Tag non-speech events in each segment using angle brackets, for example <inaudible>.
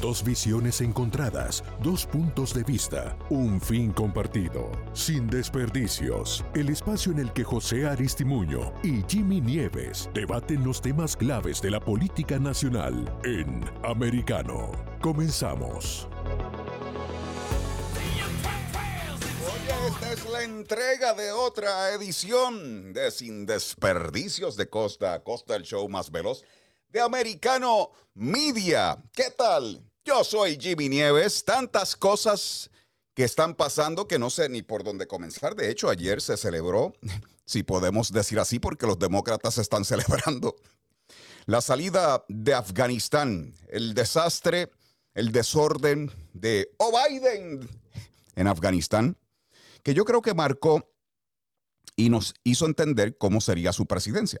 Dos visiones encontradas, dos puntos de vista, un fin compartido. Sin desperdicios, el espacio en el que José Aristimuño y Jimmy Nieves debaten los temas claves de la política nacional en Americano. Comenzamos. Esta es la entrega de otra edición de Sin Desperdicios de Costa a Costa, el show más veloz Americano Media. ¿Qué tal? Yo soy Jimmy Nieves. Tantas cosas que están pasando que no sé ni por dónde comenzar. De hecho, ayer se celebró, <laughs> si podemos decir así, porque los demócratas están <laughs> celebrando la salida de Afganistán, el desastre, el desorden de O. Biden en Afganistán que yo creo que marcó y nos hizo entender cómo sería su presidencia.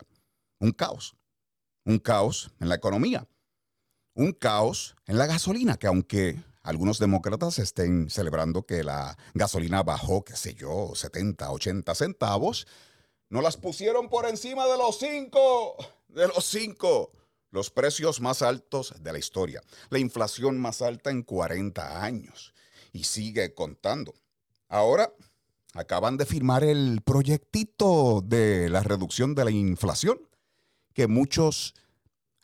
Un caos. Un caos en la economía. Un caos en la gasolina, que aunque algunos demócratas estén celebrando que la gasolina bajó, qué sé yo, 70, 80 centavos, no las pusieron por encima de los cinco, de los cinco, los precios más altos de la historia, la inflación más alta en 40 años. Y sigue contando. Ahora acaban de firmar el proyectito de la reducción de la inflación, que muchos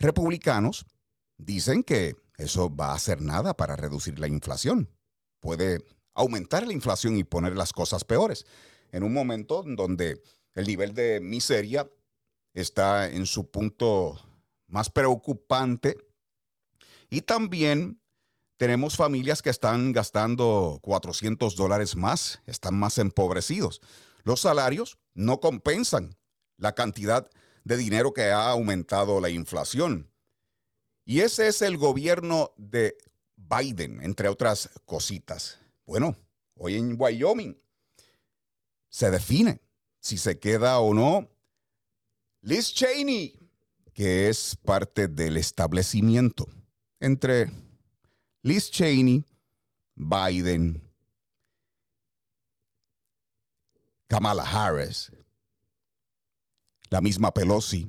republicanos dicen que eso va a hacer nada para reducir la inflación. Puede aumentar la inflación y poner las cosas peores. En un momento donde el nivel de miseria está en su punto más preocupante y también tenemos familias que están gastando 400 dólares más, están más empobrecidos. Los salarios no compensan la cantidad de dinero que ha aumentado la inflación. Y ese es el gobierno de Biden, entre otras cositas. Bueno, hoy en Wyoming se define si se queda o no Liz Cheney, que es parte del establecimiento entre Liz Cheney, Biden, Kamala Harris, la misma Pelosi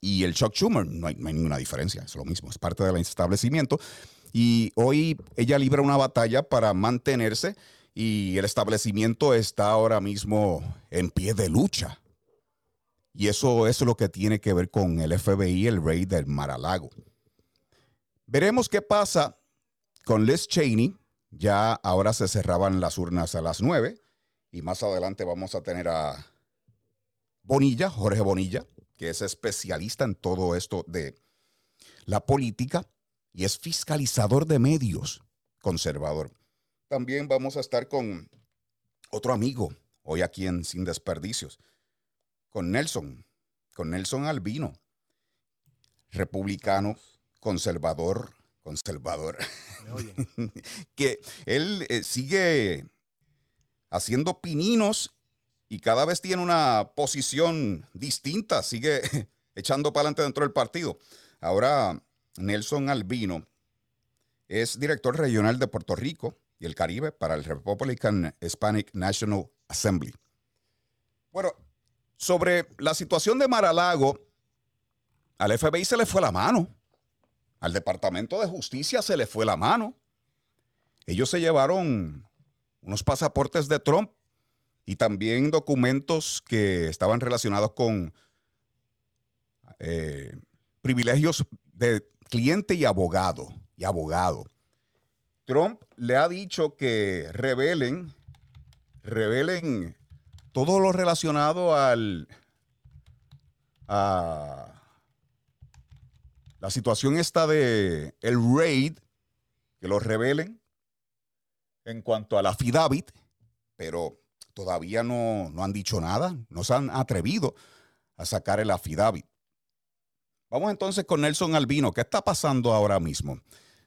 y el Chuck Schumer. No hay, ninguna diferencia, es lo mismo, es parte del establecimiento. Y hoy ella libra una batalla para mantenerse y el establecimiento está ahora mismo en pie de lucha. Y eso, eso es lo que tiene que ver con el FBI, el rey del Mar-a-Lago. Veremos qué pasa con Liz Cheney. Ya ahora se cerraban las urnas a las 9 y más adelante vamos a tener a Bonilla, Jorge Bonilla, que es especialista en todo esto de la política y es fiscalizador de medios conservador. También vamos a estar con otro amigo, hoy aquí en Sin Desperdicios, con Nelson, con Nelson Albino, republicano conservador, conservador, <laughs> que él eh, sigue haciendo pininos y cada vez tiene una posición distinta, sigue <laughs> echando para adelante dentro del partido. Ahora, Nelson Albino es director regional de Puerto Rico y el Caribe para el Republican Hispanic National Assembly. Bueno, sobre la situación de Maralago, al FBI se le fue la mano. Al Departamento de Justicia se le fue la mano. Ellos se llevaron unos pasaportes de Trump y también documentos que estaban relacionados con eh, privilegios de cliente y abogado. Y abogado. Trump le ha dicho que revelen, revelen todo lo relacionado al a la situación está de el raid, que lo revelen en cuanto a la FIDAVIT, pero todavía no, no han dicho nada, no se han atrevido a sacar el affidavit. Vamos entonces con Nelson Albino. ¿Qué está pasando ahora mismo?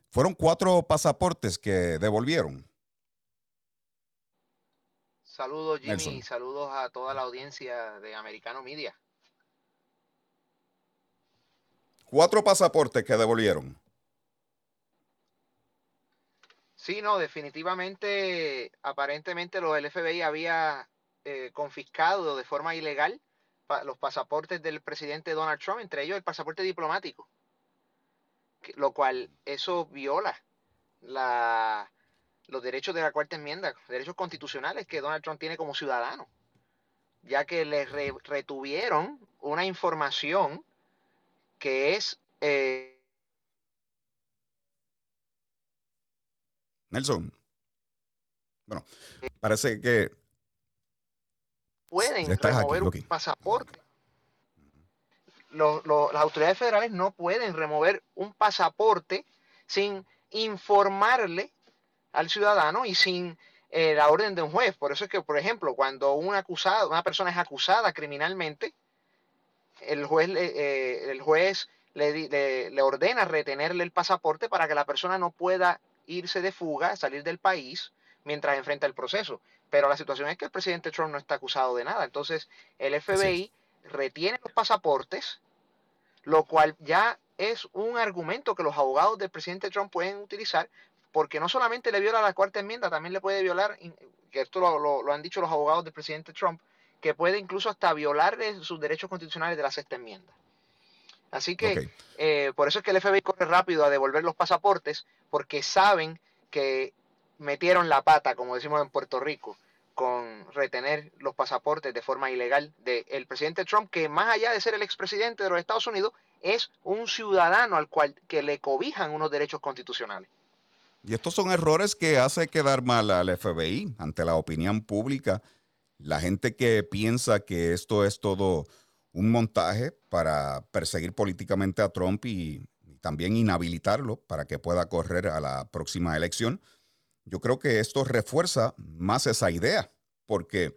Fueron cuatro pasaportes que devolvieron. Saludos Jimmy, saludos a toda la audiencia de Americano Media. Cuatro pasaportes que devolvieron. Sí, no, definitivamente, aparentemente los FBI había eh, confiscado de forma ilegal los pasaportes del presidente Donald Trump, entre ellos el pasaporte diplomático, lo cual eso viola la, los derechos de la cuarta enmienda, derechos constitucionales que Donald Trump tiene como ciudadano, ya que le retuvieron una información que es... Eh, Nelson. Bueno, parece que... Pueden remover un pasaporte. las autoridades federales no pueden remover un pasaporte sin informarle al ciudadano y sin eh, la orden de un juez. Por eso es que, por ejemplo, cuando un acusado, una persona es acusada criminalmente, el juez, eh, el juez le, le, ordena retenerle el pasaporte para que la persona no pueda irse de fuga, salir del país mientras enfrenta el proceso. Pero la situación es que el presidente Trump no está acusado de nada. Entonces, el FBI retiene los pasaportes, lo cual ya es un argumento que los abogados del presidente Trump pueden utilizar porque no solamente le viola la cuarta enmienda, también le puede violar, que esto lo, han dicho los abogados del presidente Trump, que puede incluso hasta violar sus derechos constitucionales de la sexta enmienda. Así que eh, por eso es que el FBI corre rápido a devolver los pasaportes, porque saben que metieron la pata, como decimos en Puerto Rico, con retener los pasaportes de forma ilegal del presidente Trump, que más allá de ser el expresidente de los Estados Unidos, es un ciudadano al cual que le cobijan unos derechos constitucionales. Y estos son errores que hace quedar mal al FBI ante la opinión pública. La gente que piensa que esto es todo un montaje para perseguir políticamente a Trump y, también inhabilitarlo para que pueda correr a la próxima elección. Yo creo que esto refuerza más esa idea, porque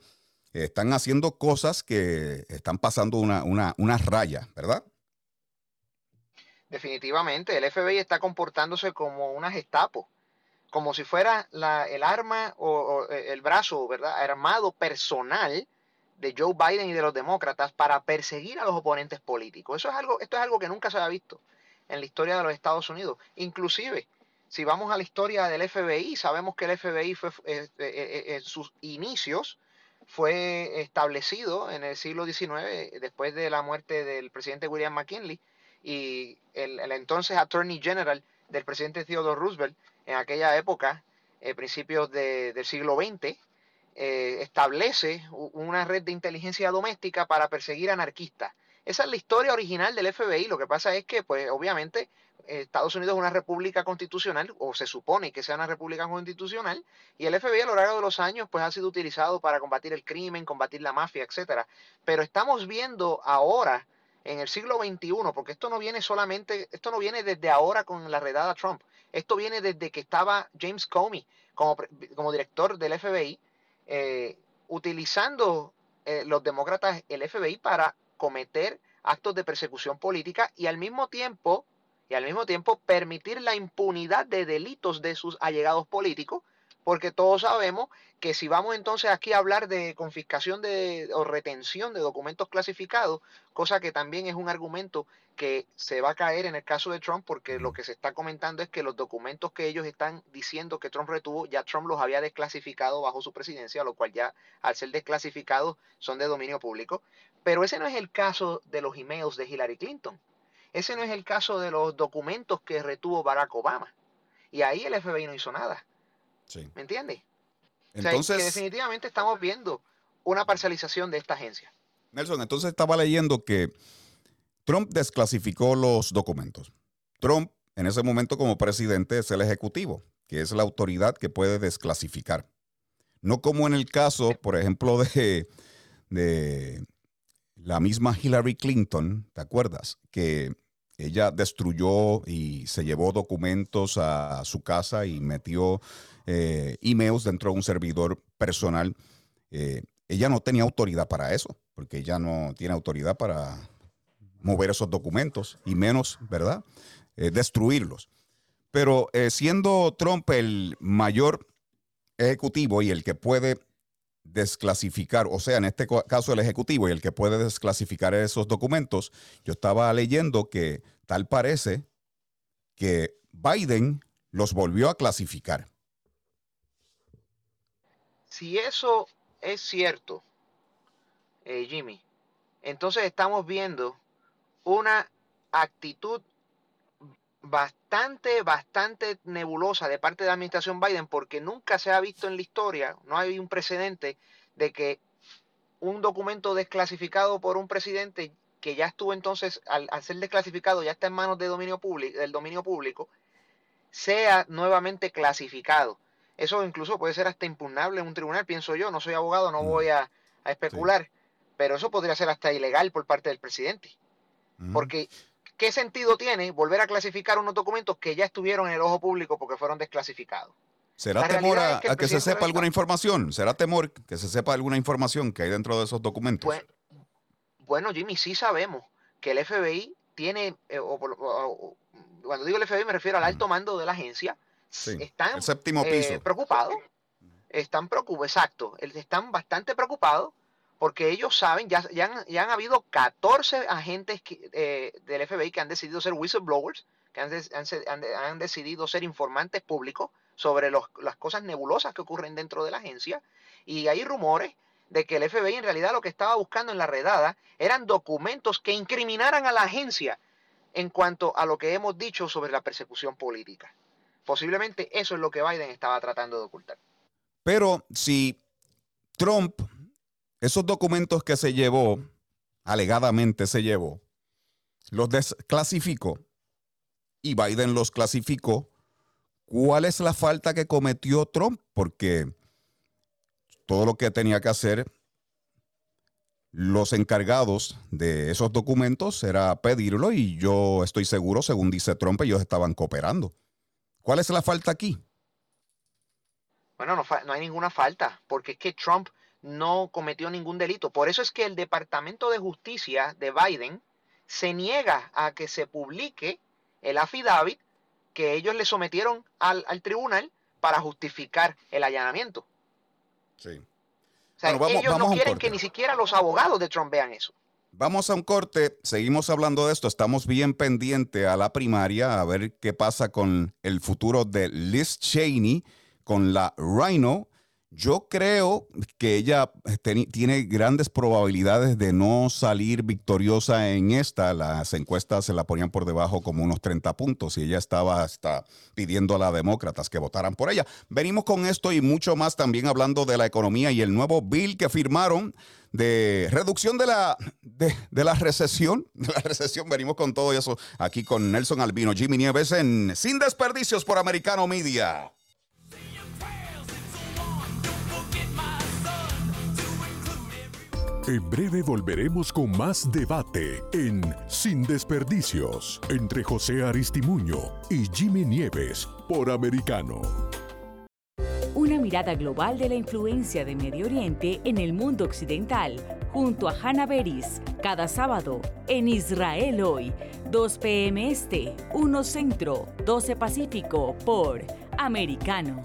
están haciendo cosas que están pasando una, una, raya, ¿verdad? Definitivamente, el FBI está comportándose como una gestapo como si fuera el arma o, eh, el brazo, ¿verdad? Armado personal de Joe Biden y de los demócratas para perseguir a los oponentes políticos. Eso es algo, esto es algo que nunca se ha visto en la historia de los Estados Unidos. Inclusive, si vamos a la historia del FBI, sabemos que el FBI fue eh, eh, en sus inicios fue establecido en el siglo XIX, después de la muerte del presidente William McKinley y el, entonces Attorney General del presidente Theodore Roosevelt en aquella época, eh, principios del siglo XX, eh, establece una red de inteligencia doméstica para perseguir anarquistas. Esa es la historia original del FBI. Lo que pasa es que, pues, obviamente, Estados Unidos es una república constitucional, o se supone que sea una república constitucional, y el FBI a lo largo de los años, pues, ha sido utilizado para combatir el crimen, combatir la mafia, etcétera. Pero estamos viendo ahora, en el siglo XXI, porque esto no viene solamente, esto no viene desde ahora con la redada Trump. Esto viene desde que estaba James Comey como, como director del FBI, eh, utilizando eh, los demócratas el FBI para cometer actos de persecución política y al mismo tiempo y al mismo tiempo permitir la impunidad de delitos de sus allegados políticos porque todos sabemos que si vamos entonces aquí a hablar de confiscación de, o retención de documentos clasificados, cosa que también es un argumento que se va a caer en el caso de Trump, porque lo que se está comentando es que los documentos que ellos están diciendo que Trump retuvo, ya Trump los había desclasificado bajo su presidencia, lo cual ya al ser desclasificados son de dominio público. Pero ese no es el caso de los emails de Hillary Clinton. Ese no es el caso de los documentos que retuvo Barack Obama. Y ahí el FBI no hizo nada. ¿Me entiendes? Entonces, que definitivamente estamos viendo una parcialización de esta agencia. Nelson, entonces estaba leyendo que Trump desclasificó los documentos. Trump, en ese momento como presidente, es el ejecutivo, que es la autoridad que puede desclasificar. No como en el caso, por ejemplo, de, de la misma Hillary Clinton, ¿te acuerdas? Que ella destruyó y se llevó documentos a su casa y metió eh, emails dentro de un servidor personal. Eh, ella no tenía autoridad para eso, porque ella no tiene autoridad para mover esos documentos y menos, ¿verdad? Eh, destruirlos. Pero siendo Trump el mayor ejecutivo y el que puede desclasificar, o sea, en este caso el ejecutivo y el que puede desclasificar esos documentos, yo estaba leyendo que tal parece que Biden los volvió a clasificar. Si eso es cierto, eh, Jimmy, entonces estamos viendo una actitud bastante, bastante nebulosa de parte de la administración Biden porque nunca se ha visto en la historia, no hay un precedente de que un documento desclasificado por un presidente que ya estuvo entonces, al, ser desclasificado, ya está en manos de dominio público, del dominio público, sea nuevamente clasificado. Eso incluso puede ser hasta impugnable en un tribunal, pienso yo. No soy abogado, no mm. voy a, especular, pero eso podría ser hasta ilegal por parte del presidente. Mm. Porque, ¿qué sentido tiene volver a clasificar unos documentos que ya estuvieron en el ojo público porque fueron desclasificados? ¿Será temor a, que, se sepa alguna información? ¿Será temor que se sepa alguna información que hay dentro de esos documentos? Pues, bueno, Jimmy, sí sabemos que el FBI tiene, eh, cuando digo el FBI me refiero al alto mando de la agencia, están séptimo eh, piso. preocupados, están preocupados, exacto, están bastante preocupados porque ellos saben, ya, ya, han, habido 14 agentes eh, del FBI que han decidido ser whistleblowers, que han, decidido ser informantes públicos sobre las cosas nebulosas que ocurren dentro de la agencia, y hay rumores de que el FBI en realidad lo que estaba buscando en la redada eran documentos que incriminaran a la agencia en cuanto a lo que hemos dicho sobre la persecución política. Posiblemente eso es lo que Biden estaba tratando de ocultar. Pero si Trump, esos documentos que se llevó, alegadamente se llevó, los desclasificó y Biden los clasificó, ¿cuál es la falta que cometió Trump? Porque todo lo que tenía que hacer los encargados de esos documentos era pedirlo y yo estoy seguro, según dice Trump, ellos estaban cooperando. ¿Cuál es la falta aquí? Bueno, no, hay ninguna falta, porque es que Trump no cometió ningún delito. Por eso es que el Departamento de Justicia de Biden se niega a que se publique el affidavit que ellos le sometieron al, tribunal para justificar el allanamiento. Sí. O sea, ellos no quieren que ni siquiera los abogados de Trump vean eso. Vamos a un corte, seguimos hablando de esto, estamos bien pendientes a la primaria, a ver qué pasa con el futuro de Liz Cheney, con la Rhino. Yo creo que ella tiene grandes probabilidades de no salir victoriosa en esta. Las encuestas se la ponían por debajo como unos 30 puntos y ella estaba hasta pidiendo a las demócratas que votaran por ella. Venimos con esto y mucho más también hablando de la economía y el nuevo bill que firmaron de reducción de la, de, de, la recesión. <laughs> De la recesión, venimos con todo eso aquí con Nelson Albino, Jimmy Nieves en Sin Desperdicios por Americano Media. En breve volveremos con más debate en Sin Desperdicios entre José Aristimuño y Jimmy Nieves por Americano. Una mirada global de la influencia de Medio Oriente en el mundo occidental, junto a Hannah Beris, cada sábado en Israel hoy, 2 p.m. Este, 1 Centro, 12 Pacífico, por Americano.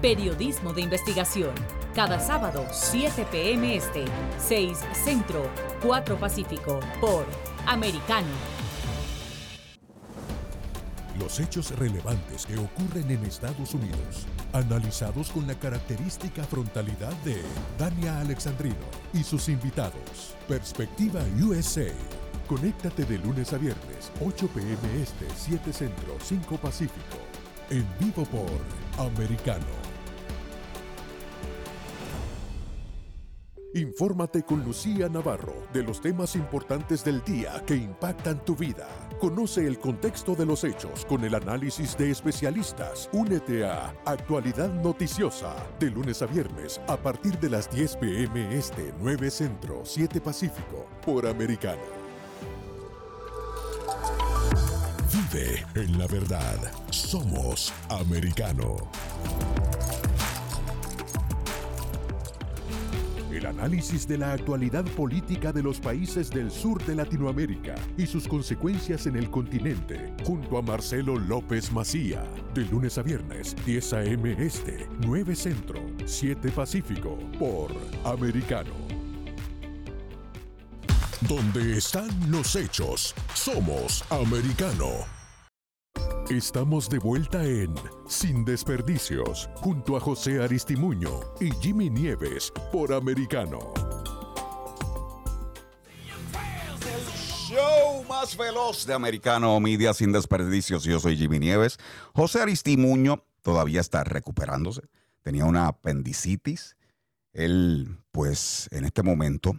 Periodismo de investigación. Cada sábado, 7 p.m. Este, 6 Centro, 4 Pacífico, por Americano. Los hechos relevantes que ocurren en Estados Unidos, analizados con la característica frontalidad de Dania Alexandrino y sus invitados. Perspectiva USA. Conéctate de lunes a viernes, 8 p.m. Este, 7 Centro, 5 Pacífico. En vivo por Americano. Infórmate con Lucía Navarro de los temas importantes del día que impactan tu vida. Conoce el contexto de los hechos con el análisis de especialistas. Únete a Actualidad Noticiosa de lunes a viernes a partir de las 10 pm este 9 Centro 7 Pacífico por Americano. Vive en la verdad. Somos americano. El análisis de la actualidad política de los países del sur de Latinoamérica y sus consecuencias en el continente, junto a Marcelo López Macía, de lunes a viernes, 10 a.m. Este, 9 Centro, 7 Pacífico, por Americano. Donde están los hechos, somos Americano. Estamos de vuelta en Sin Desperdicios, junto a José Aristimuño y Jimmy Nieves por Americano. Show más veloz de Americano Media Sin Desperdicios. Yo soy Jimmy Nieves. José Aristimuño todavía está recuperándose. Tenía una apendicitis. Él, pues, en este momento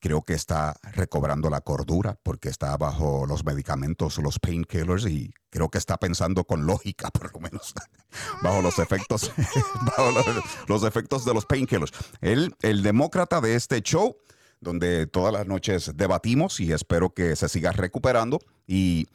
creo que está recobrando la cordura porque está bajo los medicamentos, los painkillers y creo que está pensando con lógica, <laughs> por lo menos, bajo los efectos, <laughs> bajo los, los, efectos de los painkillers. Él, el demócrata de este show, donde todas las noches debatimos y espero que se siga recuperando y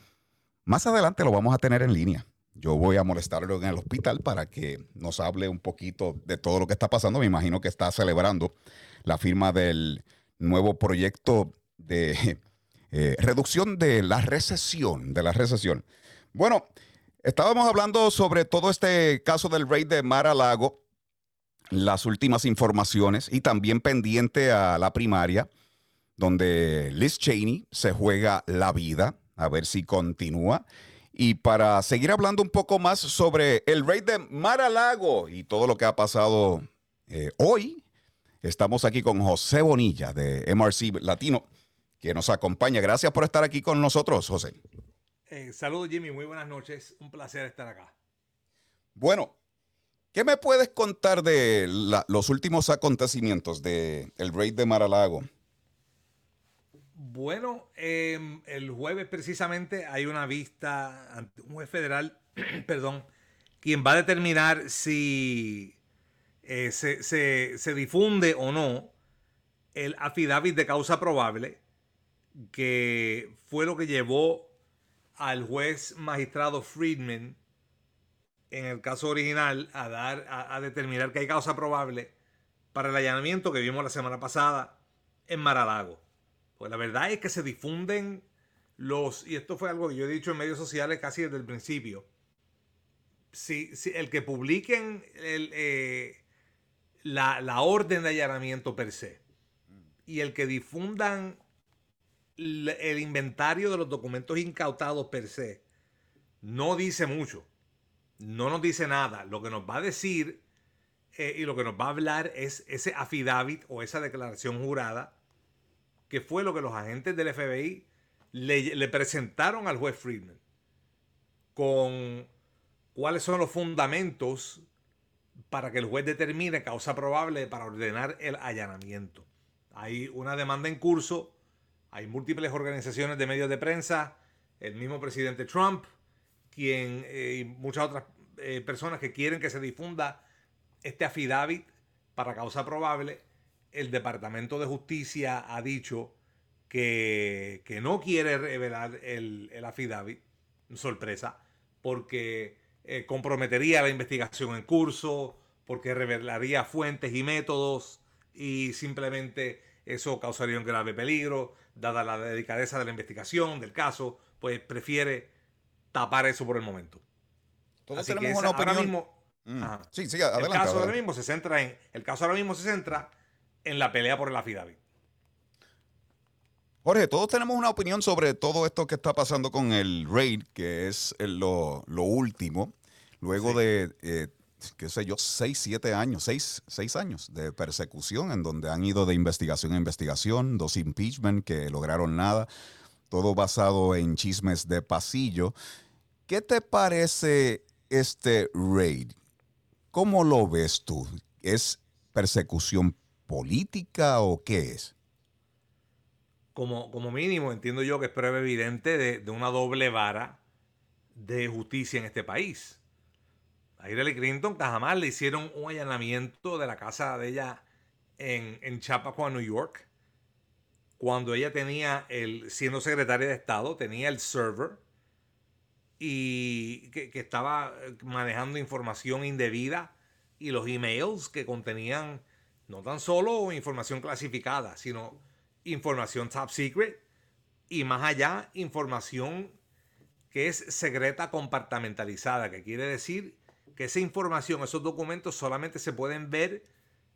más adelante lo vamos a tener en línea. Yo voy a molestarlo en el hospital para que nos hable un poquito de todo lo que está pasando. Me imagino que está celebrando la firma del nuevo proyecto de <laughs> eh, reducción de la recesión, de la recesión. Bueno, estábamos hablando sobre todo este caso del rey de Mar a Lago, las últimas informaciones y también pendiente a la primaria, donde Liz Cheney se juega la vida, a ver si continúa. Y para seguir hablando un poco más sobre el rey de Mar a Lago y todo lo que ha pasado eh, hoy, Estamos aquí con José Bonilla de MRC Latino, que nos acompaña. Gracias por estar aquí con nosotros, José. Eh, saludos, Jimmy. Muy buenas noches. Un placer estar acá. Bueno, ¿qué me puedes contar de la, los últimos acontecimientos del el rey de Maralago? Bueno, eh, el jueves precisamente hay una vista ante un juez federal, <clears throat> perdón, quien va a determinar si eh, se, difunde o no el affidavit de causa probable, que fue lo que llevó al juez magistrado Friedman en el caso original a dar a, determinar que hay causa probable para el allanamiento que vimos la semana pasada en Maralago. Pues la verdad es que se difunden los, y esto fue algo que yo he dicho en medios sociales casi desde el principio, si, el que publiquen el, eh, la, orden de allanamiento per se y el que difundan el inventario de los documentos incautados per se no dice mucho, no nos dice nada. Lo que nos va a decir eh, y lo que nos va a hablar es ese affidavit o esa declaración jurada que fue lo que los agentes del FBI le, le presentaron al juez Friedman con cuáles son los fundamentos para que el juez determine causa probable para ordenar el allanamiento. Hay una demanda en curso, hay múltiples organizaciones de medios de prensa, el mismo presidente Trump, quien eh, y muchas otras eh, personas que quieren que se difunda este affidavit para causa probable. El Departamento de Justicia ha dicho que, no quiere revelar el, el affidavit, sorpresa, porque eh, comprometería la investigación en curso, porque revelaría fuentes y métodos y simplemente eso causaría un grave peligro, dada la delicadeza de la investigación, del caso, pues prefiere tapar eso por el momento. Entonces tenemos una opinión. Ahora mismo, mm. sí, sí, adelante, el caso ahora mismo se centra en el caso ahora mismo se centra en la pelea por el affidavit. Jorge, todos tenemos una opinión sobre todo esto que está pasando con el raid, que es lo, último, luego de, eh, qué sé yo, seis, siete años, seis, seis, años de persecución en donde han ido de investigación a investigación, dos impeachment que lograron nada, todo basado en chismes de pasillo. ¿Qué te parece este raid? ¿Cómo lo ves tú? ¿Es persecución política o qué es? Como, como mínimo, entiendo yo que es prueba evidente de, de una doble vara de justicia en este país. A Hillary Clinton jamás le hicieron un allanamiento de la casa de ella en, en Chappaqua, New York, cuando ella tenía el, siendo secretaria de Estado, tenía el server y que, que estaba manejando información indebida y los emails que contenían no tan solo información clasificada, sino información top secret y más allá información que es secreta compartamentalizada, que quiere decir que esa información, esos documentos solamente se pueden ver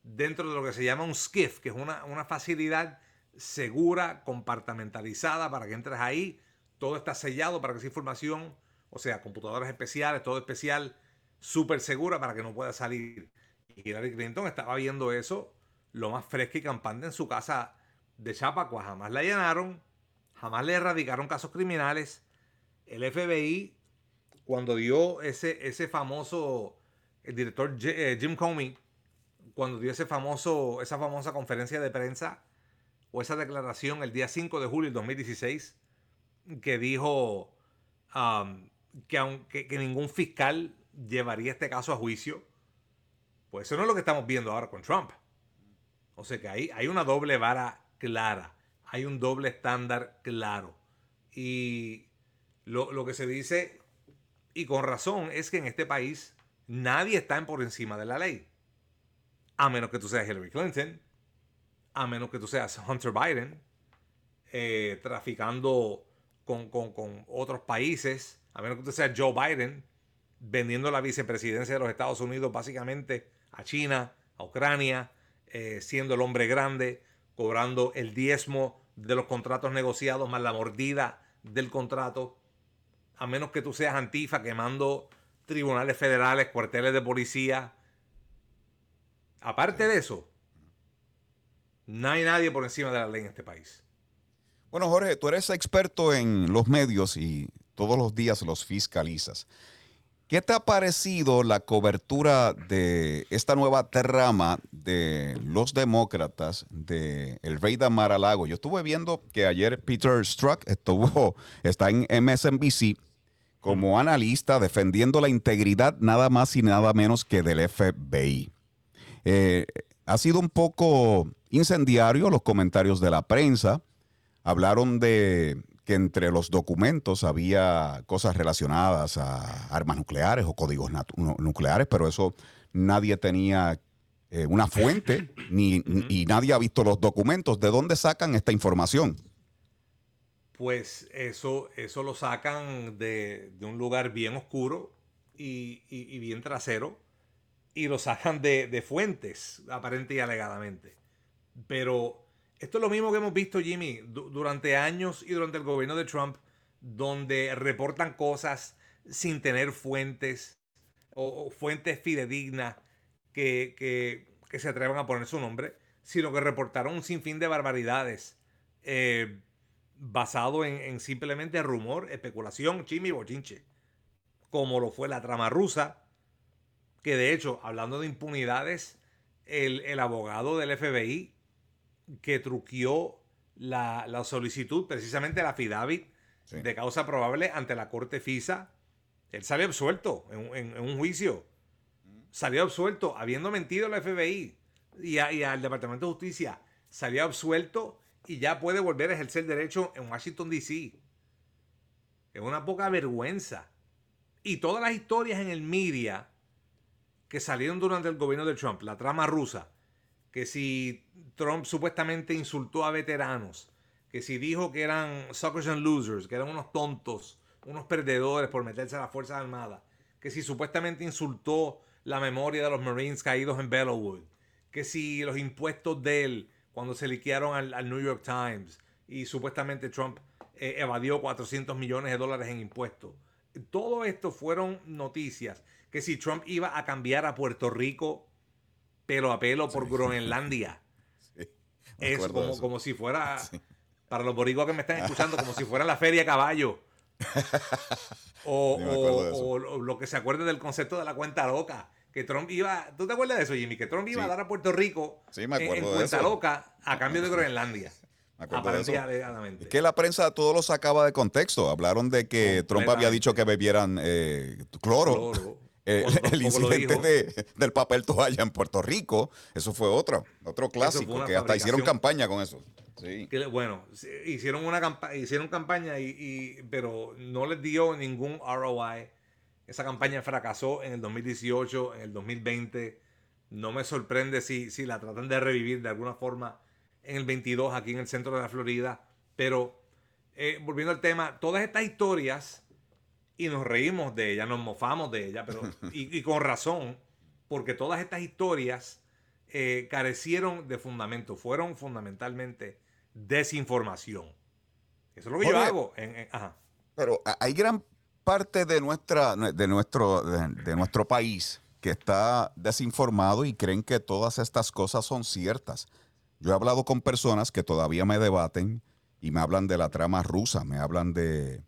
dentro de lo que se llama un SCIF, que es una, una facilidad segura, compartamentalizada, para que entres ahí, todo está sellado para que esa información, o sea, computadoras especiales, todo especial, súper segura para que no pueda salir. Y Hillary Clinton estaba viendo eso lo más fresco y campante en su casa de Chapacua. Jamás la llenaron, jamás le erradicaron casos criminales. El FBI, cuando dio ese, ese famoso, el director eh, Jim Comey, cuando dio ese famoso, esa famosa conferencia de prensa o esa declaración el día 5 de julio del 2016, que dijo um, que, aunque, que ningún fiscal llevaría este caso a juicio, pues eso no es lo que estamos viendo ahora con Trump. O sea que hay una doble vara clara, hay un doble estándar claro. Y lo, lo, que se dice, y con razón, es que en este país nadie está por encima de la ley. A menos que tú seas Hillary Clinton, a menos que tú seas Hunter Biden, eh, traficando con, con, con otros países, a menos que tú seas Joe Biden, vendiendo la vicepresidencia de los Estados Unidos básicamente a China, a Ucrania, eh, siendo el hombre grande, cobrando el diezmo de los contratos negociados más la mordida del contrato, a menos que tú seas antifa quemando tribunales federales, cuarteles de policía. Aparte de eso, no hay nadie por encima de la ley en este país. Bueno, Jorge, tú eres experto en los medios y todos los días los fiscalizas. ¿Qué te ha parecido la cobertura de esta nueva trama de los demócratas de el rey de Mar Lago? Yo estuve viendo que ayer Peter Strzok estuvo, <laughs> está en MSNBC como analista defendiendo la integridad nada más y nada menos que del FBI. Eh, ha sido un poco incendiario los comentarios de la prensa. Hablaron de que entre los documentos había cosas relacionadas a armas nucleares o códigos nucleares, pero eso nadie tenía eh, una fuente <laughs> ni, y nadie ha visto los documentos. ¿De dónde sacan esta información? Pues eso, eso lo sacan de, un lugar bien oscuro y, bien trasero y lo sacan de, de fuentes, aparente y alegadamente. Pero esto es lo mismo que hemos visto, Jimmy, durante años y durante el gobierno de Trump, donde reportan cosas sin tener fuentes o, fuentes fidedignas que, que, se atrevan a poner su nombre, sino que reportaron un sinfín de barbaridades eh, basado en, simplemente rumor, especulación, Jimmy bochinche, como lo fue la trama rusa, que de hecho, hablando de impunidades, el, el abogado del FBI que truqueó la, solicitud, precisamente la FIDAVIT, de causa probable ante la Corte FISA. Él salió absuelto en, un juicio. Salió absuelto habiendo mentido al FBI y, al Departamento de Justicia. Salió absuelto y ya puede volver a ejercer derecho en Washington, D.C. Es una poca vergüenza. Y todas las historias en el media que salieron durante el gobierno de Trump, la trama rusa, que si Trump supuestamente insultó a veteranos, que si dijo que eran suckers and losers, que eran unos tontos, unos perdedores por meterse a las Fuerzas Armadas, que si supuestamente insultó la memoria de los Marines caídos en Bellowwood, que si los impuestos de él cuando se liquearon al, New York Times y supuestamente Trump eh, evadió 400 millones de dólares en impuestos. Todo esto fueron noticias que si Trump iba a cambiar a Puerto Rico pelo a pelo por Groenlandia. <laughs> es como, como, si fuera, <laughs> para los boricuas que me están escuchando, como si fuera la feria caballo. <laughs> o, lo que se acuerde del concepto de la cuenta loca, que Trump iba, ¿tú te acuerdas de eso, Jimmy? Que Trump iba a dar a Puerto Rico acuerdo en, de Cuenta Loca a cambio de Groenlandia. Es que la prensa todo lo sacaba de contexto. Hablaron de que Trump había dicho que bebieran eh, cloro. Eh, <laughs> el incidente del papel toalla en Puerto Rico, eso fue otro, otro clásico, que hasta hicieron campaña con eso. bueno, hicieron una campaña, hicieron campaña y, pero no les dio ningún ROI. Esa campaña fracasó en el 2018, en el 2020. No me sorprende si, si la tratan de revivir de alguna forma en el 22 aquí en el centro de la Florida. Pero eh, volviendo al tema, todas estas historias, y nos reímos de ella, nos mofamos de ella, pero <laughs> y, con razón, porque todas estas historias eh, carecieron de fundamento, fueron fundamentalmente desinformación. Eso es lo que yo hago. Pero hay gran parte de, nuestra, de, nuestro, de nuestro país que está desinformado y creen que todas estas cosas son ciertas. Yo he hablado con personas que todavía me debaten y me hablan de la trama rusa, me hablan de,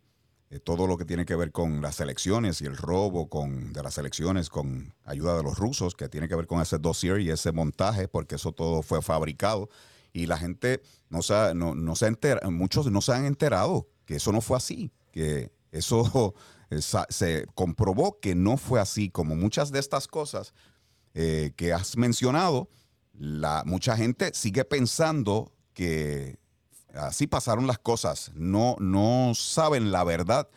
todo lo que tiene que ver con las elecciones y el robo con, de las elecciones con ayuda de los rusos, que tiene que ver con ese dossier y ese montaje, porque eso todo fue fabricado. Y la gente no se, no, no se muchos no se han enterado que eso no fue así, que eso se comprobó que no fue así, como muchas de estas cosas eh, que has mencionado la, mucha gente sigue pensando que así pasaron las cosas, no, no saben la verdad.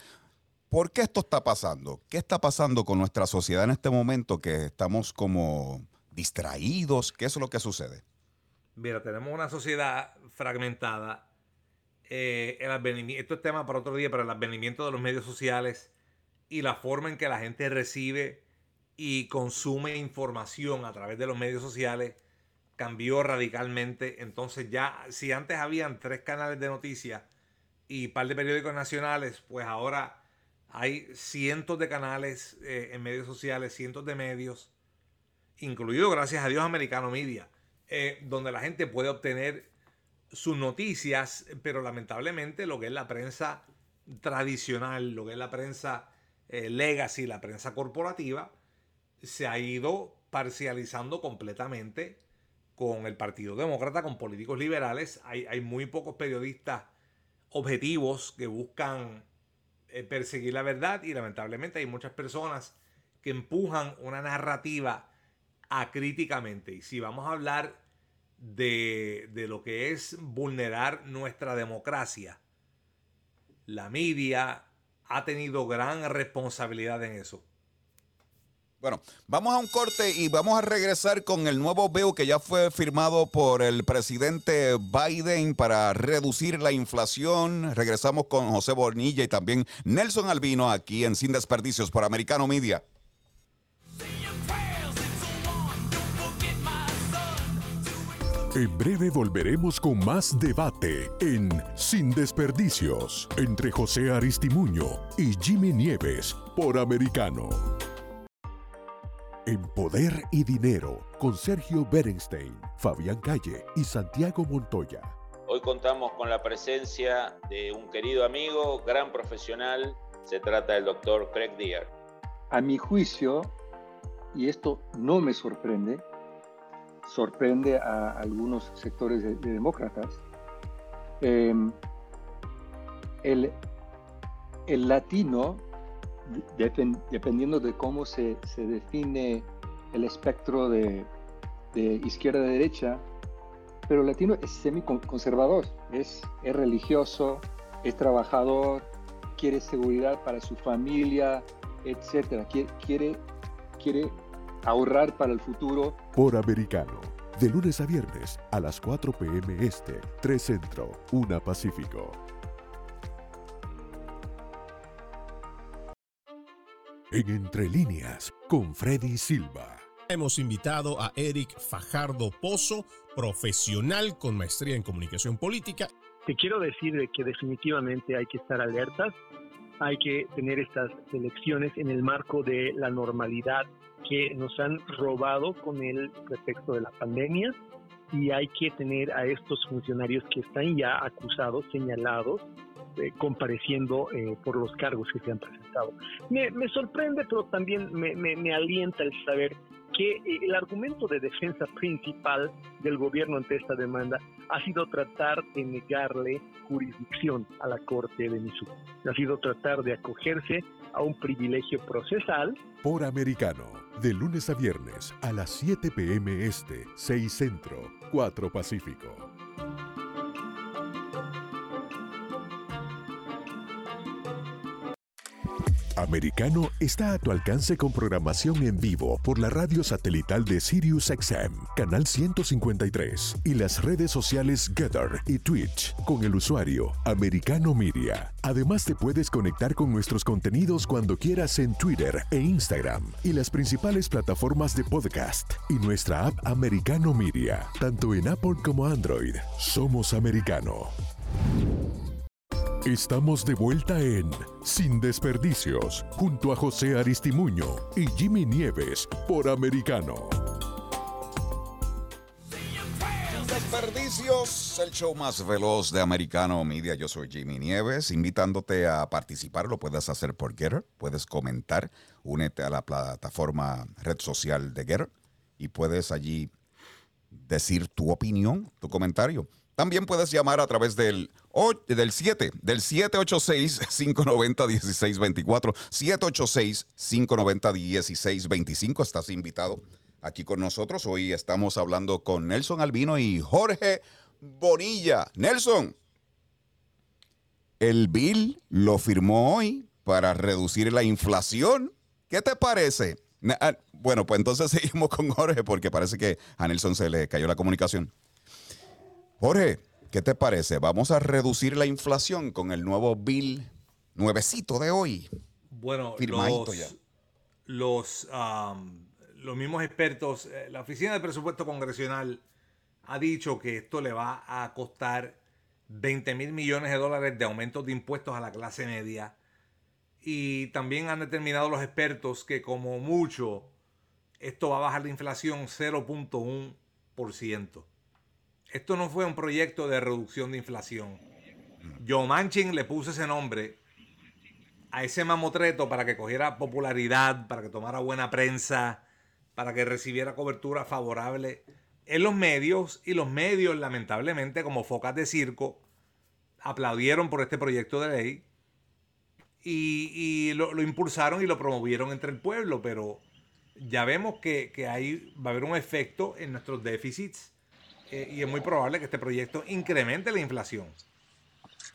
¿Por qué esto está pasando? ¿Qué está pasando con nuestra sociedad en este momento que estamos como distraídos? ¿Qué es lo que sucede? Mira, tenemos una sociedad fragmentada. Eh, el esto es tema para otro día, pero el advenimiento de los medios sociales y la forma en que la gente recibe y consume información a través de los medios sociales cambió radicalmente. Entonces ya, si antes habían tres canales de noticias y un par de periódicos nacionales, pues ahora hay cientos de canales eh, en medios sociales, cientos de medios, incluido, gracias a Dios, Americano Media, eh, donde la gente puede obtener sus noticias, pero lamentablemente lo que es la prensa tradicional, lo que es la prensa eh, legacy, la prensa corporativa, se ha ido parcializando completamente con el Partido Demócrata, con políticos liberales. Hay, muy pocos periodistas objetivos que buscan eh, perseguir la verdad y lamentablemente hay muchas personas que empujan una narrativa acríticamente. Y si vamos a hablar de, de lo que es vulnerar nuestra democracia, la media ha tenido gran responsabilidad en eso. Bueno, vamos a un corte y vamos a regresar con el nuevo veo que ya fue firmado por el presidente Biden para reducir la inflación. Regresamos con José Bornilla y también Nelson Albino aquí en Sin Desperdicios por Americano Media. En breve volveremos con más debate en Sin Desperdicios entre José Aristimuño y Jimmy Nieves por Americano. En Poder y Dinero, con Sergio Berenstein, Fabián Calle y Santiago Montoya. Hoy contamos con la presencia de un querido amigo, gran profesional, se trata del doctor Craig Deer. A mi juicio, y esto no me sorprende, sorprende a algunos sectores de, demócratas, em, el, el latino dependiendo de cómo se, se, define el espectro de, de izquierda a derecha, pero el latino es semi-conservador, es, es religioso, es trabajador, quiere seguridad para su familia, etc. Quiere, quiere, quiere ahorrar para el futuro. Por americano, de lunes a viernes a las 4 p.m. Este, 3 Centro, 1 Pacífico. En Entre Líneas con Freddy Silva. Hemos invitado a Eric Fajardo Pozo, profesional con maestría en comunicación política. Te quiero decir de que definitivamente hay que estar alertas, hay que tener estas elecciones en el marco de la normalidad que nos han robado con el pretexto de la pandemia y hay que tener a estos funcionarios que están ya acusados, señalados eh, compareciendo eh, por los cargos que se han presentado. Me, sorprende, pero también me, alienta el saber que eh, el argumento de defensa principal del gobierno ante esta demanda ha sido tratar de negarle jurisdicción a la Corte de Missouri. Ha sido tratar de acogerse a un privilegio procesal. Por americano, de lunes a viernes a las 7 p.m. Este, 6 Centro, 4 Pacífico. Americano está a tu alcance con programación en vivo por la radio satelital de SiriusXM, canal 153, y las redes sociales Gather y Twitch con el usuario Americano Media. Además te puedes conectar con nuestros contenidos cuando quieras en Twitter e Instagram y las principales plataformas de podcast y nuestra app Americano Media, tanto en Apple como Android. Somos Americano. Estamos de vuelta en Sin Desperdicios, junto a José Aristimuño y Jimmy Nieves por Americano. Desperdicios, el show más veloz de Americano Media. Yo soy Jimmy Nieves, invitándote a participar. Lo puedes hacer por Getter, puedes comentar, únete a la plataforma red social de Getter y puedes allí decir tu opinión, tu comentario. También puedes llamar a través del, del 7, del 786-590-1624, 786-590-1625. <laughs> Estás invitado aquí con nosotros. Hoy estamos hablando con Nelson Albino y Jorge Bonilla. Nelson, el bill lo firmó hoy para reducir la inflación. ¿Qué te parece? Ah, bueno, pues entonces <laughs> seguimos con Jorge porque parece que a Nelson se le cayó la comunicación. Jorge, ¿qué te parece? Vamos a reducir la inflación con el nuevo bill nuevecito de hoy. Bueno, los, los, los mismos expertos, eh, la Oficina de Presupuesto Congresional ha dicho que esto le va a costar 20 mil millones de dólares de aumentos de impuestos a la clase media. Y también han determinado los expertos que como mucho esto va a bajar la inflación 0.1% esto no fue un proyecto de reducción de inflación. Joe Manchin le puso ese nombre a ese mamotreto para que cogiera popularidad, para que tomara buena prensa, para que recibiera cobertura favorable en los medios. Y los medios lamentablemente como focas de circo aplaudieron por este proyecto de ley y, lo, impulsaron y lo promovieron entre el pueblo, pero ya vemos que, que ahí va a haber un efecto en nuestros déficits eh, y es muy probable que este proyecto incremente la inflación.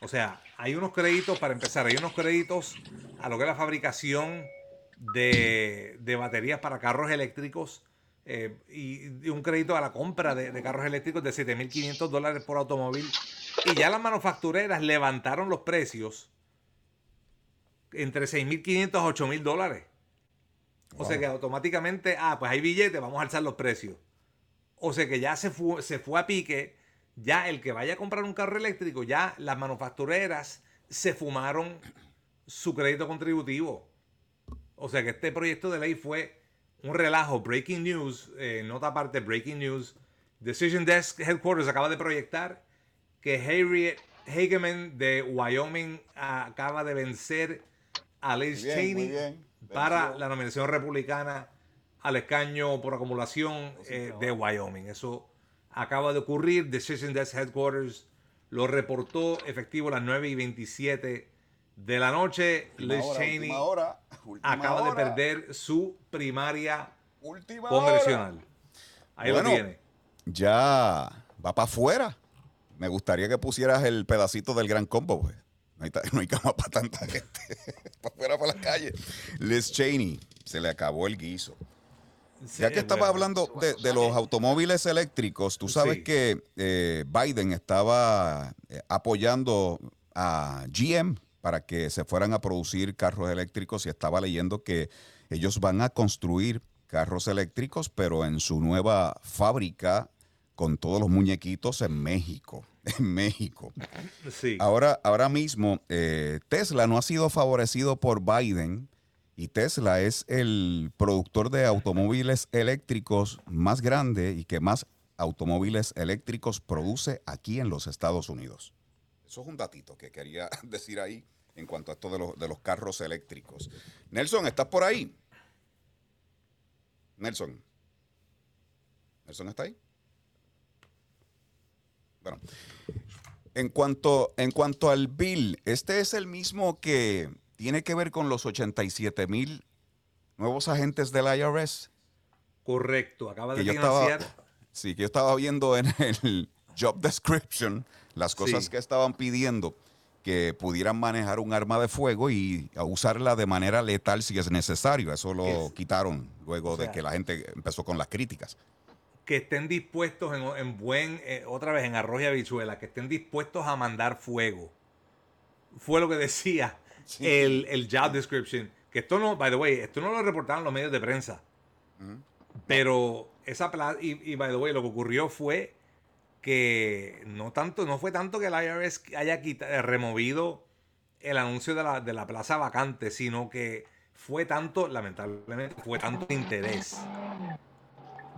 O sea, hay unos créditos, para empezar, hay unos créditos a lo que es la fabricación de, baterías para carros eléctricos eh, y, un crédito a la compra de, carros eléctricos de 7.500 dólares por automóvil. Y ya las manufactureras levantaron los precios entre 6.500 a 8.000 dólares. O sea que automáticamente, ah, pues hay billetes, vamos a alzar los precios. O sea que ya se fue, se fue a pique. Ya el que vaya a comprar un carro eléctrico, ya las manufactureras se fumaron su crédito contributivo. O sea que este proyecto de ley fue un relajo. Breaking news, eh, nota aparte, breaking news. Decision Desk Headquarters acaba de proyectar que Harriet Hageman de Wyoming acaba de vencer a Liz Cheney para la nominación republicana al escaño por acumulación eh, de Wyoming. Eso acaba de ocurrir. Decision Desk Headquarters lo reportó efectivo a las 9 y 27 de la noche. Liz Cheney acaba de perder su primaria congresional. Ahí lo tiene. Ya va para afuera. Me gustaría que pusieras el pedacito del gran combo. Pues. No, hay, no hay, cama para tanta gente. <laughs> para afuera, para la calle. Liz Cheney, se le acabó el guiso ya que estaba hablando de, los automóviles eléctricos, tú sabes que eh, Biden estaba eh, apoyando a GM para que se fueran a producir carros eléctricos y estaba leyendo que ellos van a construir carros eléctricos, pero en su nueva fábrica con todos los muñequitos en México. <laughs> En México. Ahora, ahora mismo, eh, Tesla no ha sido favorecido por Biden y Tesla es el productor de automóviles eléctricos más grande y que más automóviles eléctricos produce aquí en los Estados Unidos. Eso es un datito que quería <laughs> decir ahí en cuanto a esto de los, de los carros eléctricos. Nelson, ¿estás por ahí? Nelson. ¿Nelson está ahí? Bueno, en cuanto, en cuanto al bill, este es el mismo que tiene que ver con los 87 mil nuevos agentes del IRS. Correcto, acaba de financiar. estaba, sí, que yo estaba viendo en el <laughs> job description las cosas Sí. que estaban pidiendo que pudieran manejar un arma de fuego y usarla de manera letal si es necesario. Eso lo Es- quitaron luego o sea- de que la gente empezó con las críticas. que estén dispuestos en, en buen, eh, otra vez en arroz y habichuela, que estén dispuestos a mandar fuego. Fue lo que <laughs> decía Sí. el, el job description. Que esto no, by the way, esto no lo reportaron los medios de prensa. Pero esa y, y by the way, lo que ocurrió fue que no tanto, no fue tanto que el IRS haya quita- eh, removido el anuncio de la, de la plaza vacante, sino que fue tanto, lamentablemente, fue tanto interés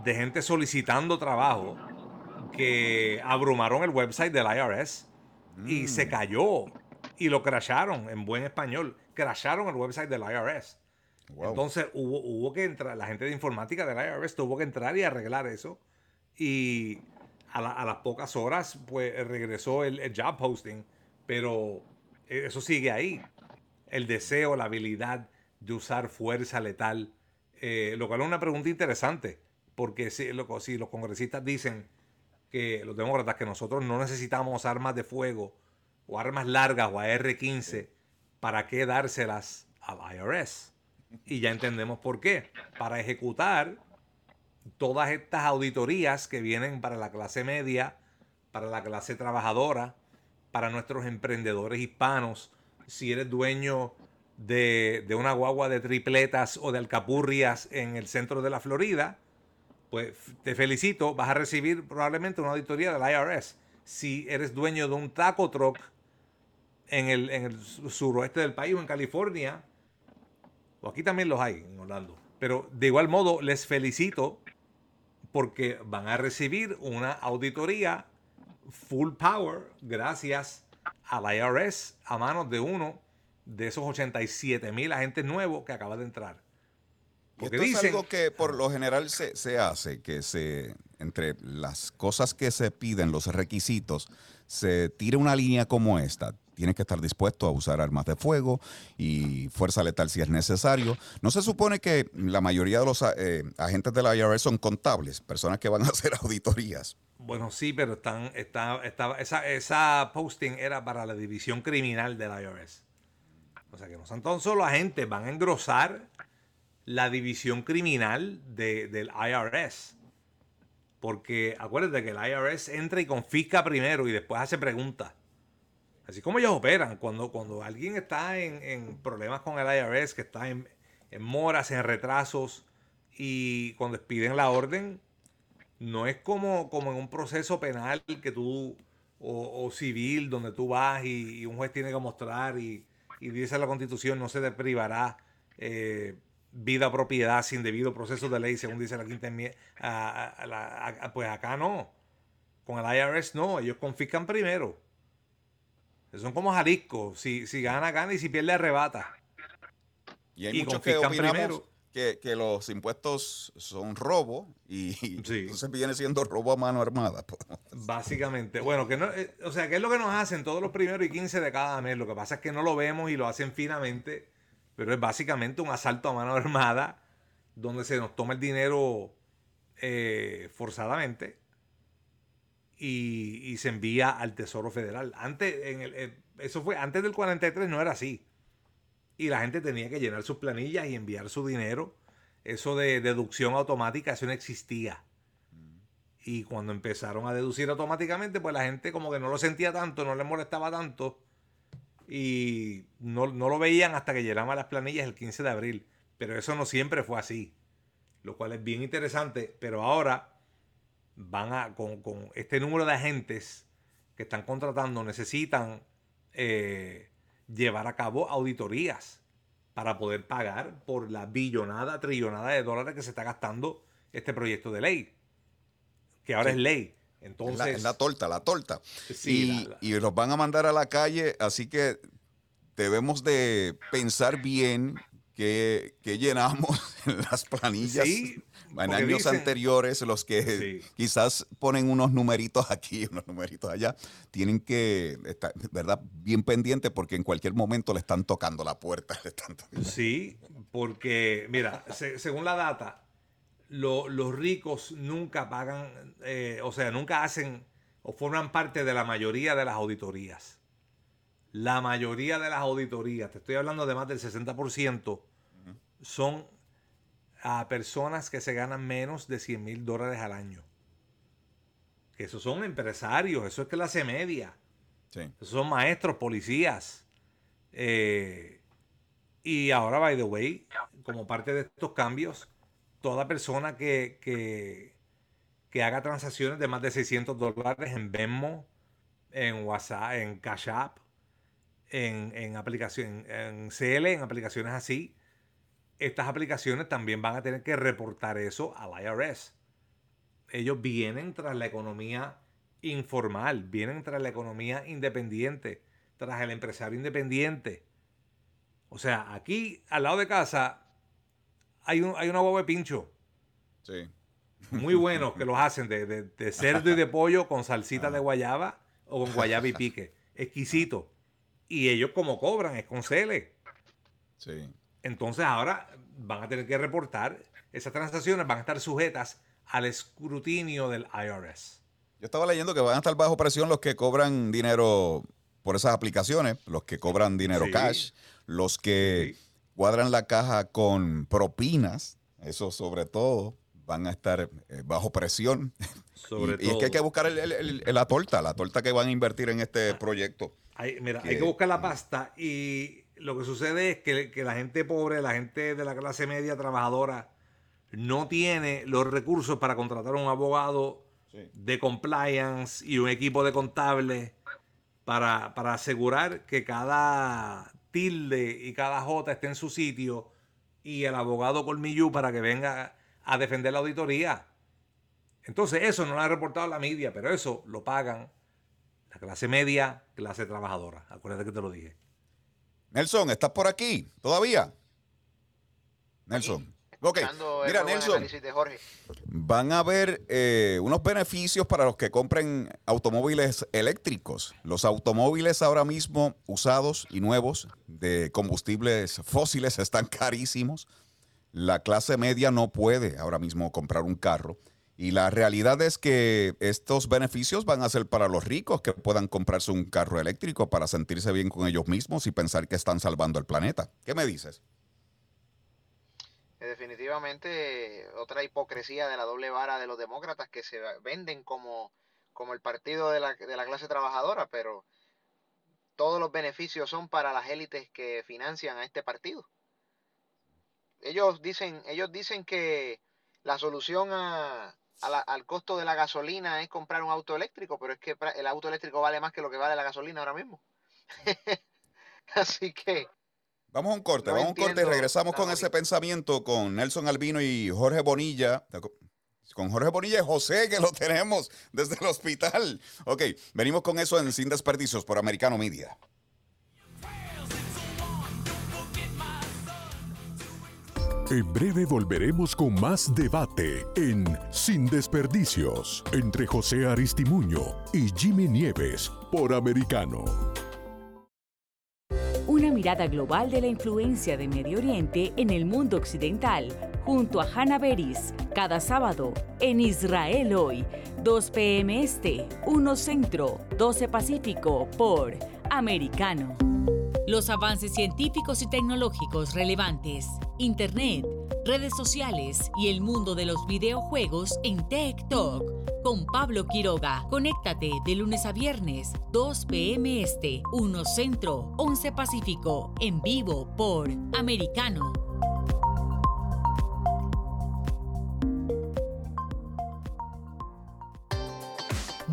de gente solicitando trabajo que abrumaron el website del IRS y se cayó y lo crasharon en buen español. Crasharon el website del IRS. Wow. Entonces hubo, hubo que entrar, la gente de informática del IRS tuvo que entrar y arreglar eso. Y a, la- a las pocas horas, pues regresó el, el job posting. Pero eh, eso sigue ahí. El deseo, la habilidad de usar fuerza letal. eh, lo cual es una pregunta interesante. Porque si, lo- si los congresistas dicen que los demócratas que nosotros no necesitamos armas de fuego o armas largas o AR-15, ¿para qué dárselas al IRS? Y ya entendemos por qué. Para ejecutar todas estas auditorías que vienen para la clase media, para la clase trabajadora, para nuestros emprendedores hispanos. Si eres dueño de, de una guagua de tripletas o de alcapurrias en el centro de la Florida, pues te felicito, vas a recibir probablemente una auditoría del IRS. Si eres dueño de un taco truck en el, en el su- suroeste del país o en California, o aquí también los hay en Orlando. Pero de igual modo les felicito porque van a recibir una auditoría full power gracias al IRS a manos de uno de esos 87 mil agentes nuevos que acaba de entrar. Porque esto es algo que por lo general se, se hace, que se entre las cosas que se piden, los requisitos, se tira una línea como esta. Tienes que estar dispuesto a usar armas de fuego y fuerza letal si es necesario. No se supone que la mayoría de los eh, agentes de la IRS son contables, personas que van a hacer <laughs> auditorías. Bueno, sí, pero están, está, está- esa, esa posting era para la división criminal del IRS. O sea que no son tan solo agentes, van a engrosar la división criminal de- del IRS. Porque acuérdate que el IRS entra y confisca primero y después hace preguntas. Así como ellos operan. Cuando, cuando alguien está en, en problemas con el IRS, que está en, en moras, en retrasos, y cuando expiden la orden, no es como, como en un proceso penal que tú, o, civil, donde tú vas y, y un juez tiene que mostrar y, y dice la constitución, no se te privará eh, vida propiedad sin debido proceso de ley, según dice la quinta enmienda. Pues acá no. Con el IRS no, ellos confiscan primero. Son como Jalisco. Si, si gana, gana y si pierde, arrebata. Y hay Y muchos que confiscan opinamos primero. que, que los impuestos son robo y Sí. <laughs> entonces viene siendo robo a mano armada. Básicamente. Bueno, que no, eh, o sea, que es lo que nos hacen todos los primeros y 15 de cada mes. Lo que pasa es que no lo vemos y lo hacen finamente, pero es básicamente un asalto a mano <laughs> armada donde se nos toma el dinero eh, forzadamente y, y se envía al Tesoro Federal. Antes, en el, eh, eso fue antes del 43, no era así. Y la gente tenía que llenar sus planillas y enviar su dinero. Eso de deducción automática, eso no existía. Y cuando empezaron a deducir automáticamente, pues la gente como que no lo sentía tanto, no le molestaba tanto. Y no, no lo veían hasta que llenaban las planillas el 15 de abril. Pero eso no siempre fue así. Lo cual es bien interesante. Pero ahora van a, con, con este número de agentes que están contratando, necesitan eh, llevar a cabo auditorías para poder pagar por la billonada, trillonada de dólares que se está gastando este proyecto de ley que ahora Sí. es ley. Es Entonces, la, la torta, la torta. Sí, y, la- la- y los van a mandar a la calle, así que debemos de pensar bien que, que llenamos <laughs> en las planillas Sí, en años dicen- anteriores, los que Sí. quizás ponen unos numeritos aquí, unos numeritos allá, tienen que estar, ¿verdad? Bien pendientes porque en cualquier momento le están tocando la puerta. <laughs> le están tocando- Sí, porque, mira, se- según la data, lo- los ricos nunca pagan, eh, o sea, nunca hacen o forman parte de la mayoría de las auditorías. La mayoría de las auditorías, te estoy hablando de más del 60%, son a personas que se ganan menos de 100 mil dólares al año. Que esos son empresarios, eso es clase media. Sí. Esos son maestros, policías. Eh, y ahora, by the way, como parte de estos cambios, toda persona que, que, haga transacciones de más de 600 dólares en Venmo, en WhatsApp, en Cash App, en, en en CL, en aplicaciones así, estas aplicaciones también van a tener que reportar eso al IRS. Ellos vienen tras la economía informal, vienen tras la economía independiente, tras el empresario independiente. O sea, aquí al lado de casa hay, un, hay una huevo de pincho Sí. muy buenos que los hacen de, de- de cerdo y de pollo con salsita de guayaba o con guayaba y pique. Exquisito. Y ellos como cobran es con CL. Sí. Entonces ahora van a tener que reportar, esas transacciones van a estar sujetas al escrutinio del IRS. Yo estaba leyendo que van a estar bajo presión los que cobran dinero por esas aplicaciones, los que cobran dinero Sí. cash, los que Sí. Cuadran la caja con propinas, eso sobre todo, van a estar eh, bajo presión. <laughs> Sobre y, y es que hay que buscar el- el- el- la torta, la torta que van a invertir en este proyecto. Hay, mira, que- hay que buscar la pasta y lo que sucede es que, que la gente pobre, la gente de la clase media trabajadora, no tiene los recursos para contratar un abogado Sí. de compliance y un equipo de contables para, para asegurar que cada tilde y cada J esté en su sitio y el abogado colmillú para que venga a defender la auditoría. Entonces eso no lo ha reportado la media, pero eso lo pagan la clase media, clase trabajadora. Acuérdate que te lo dije. Nelson, ¿estás por aquí todavía? Nelson. Ok, mira Nelson, de Jorge. van a haber eh, unos beneficios para los que compren automóviles eléctricos. Los automóviles ahora mismo usados y nuevos de combustibles fósiles están <laughs> carísimos. La clase media no puede ahora mismo comprar un carro. Y la realidad es que estos beneficios van a ser para los ricos que puedan comprarse un carro eléctrico para sentirse bien con ellos mismos y pensar que están salvando el planeta. ¿Qué me dices? Definitivamente otra hipocresía de la doble vara de los demócratas que se venden como, como el partido de la, de la clase trabajadora, pero todos los beneficios son para las élites que financian a este partido. Ellos dicen, ellos dicen que la solución a, a la- al costo de la gasolina es comprar un auto eléctrico, pero es que el auto eléctrico vale más que lo que vale la gasolina ahora mismo. <laughs> Así que Vamos a un corte, No vamos a un corte y regresamos con ese pensamiento con Nelson Albino y Jorge Bonilla. Con Jorge Bonilla y José, que lo tenemos desde el hospital. Ok, venimos con eso en Sin Desperdicios por Americano Media. En breve volveremos con más debate en Sin Desperdicios entre José Aristimuño y Jimmy Nieves por Americano. Mirada global de la influencia de Medio Oriente en el mundo occidental, junto a Hannah Beris, cada sábado en Israel hoy, 2 p.m. Este, 1 Centro, 12 Pacífico, por Americano. Los avances científicos y tecnológicos relevantes, Internet, redes sociales y el mundo de los videojuegos en Talk con Pablo Quiroga. Conéctate de lunes a viernes, 2 p.m. Este, 1 Centro, 11 Pacífico, en vivo por Americano.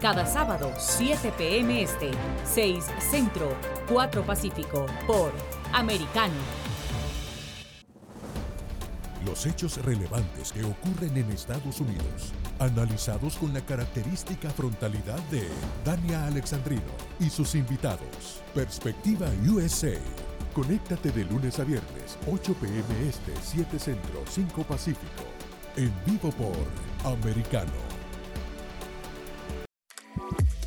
Cada sábado, 7 p.m. Este, 6 Centro, 4 Pacífico, por Americano. Los hechos relevantes que ocurren en Estados Unidos, analizados con la característica frontalidad de Dania Alexandrino y sus invitados. Perspectiva USA. Conéctate de lunes a viernes, 8 p.m. Este, 7 Centro, 5 Pacífico. En vivo por Americano.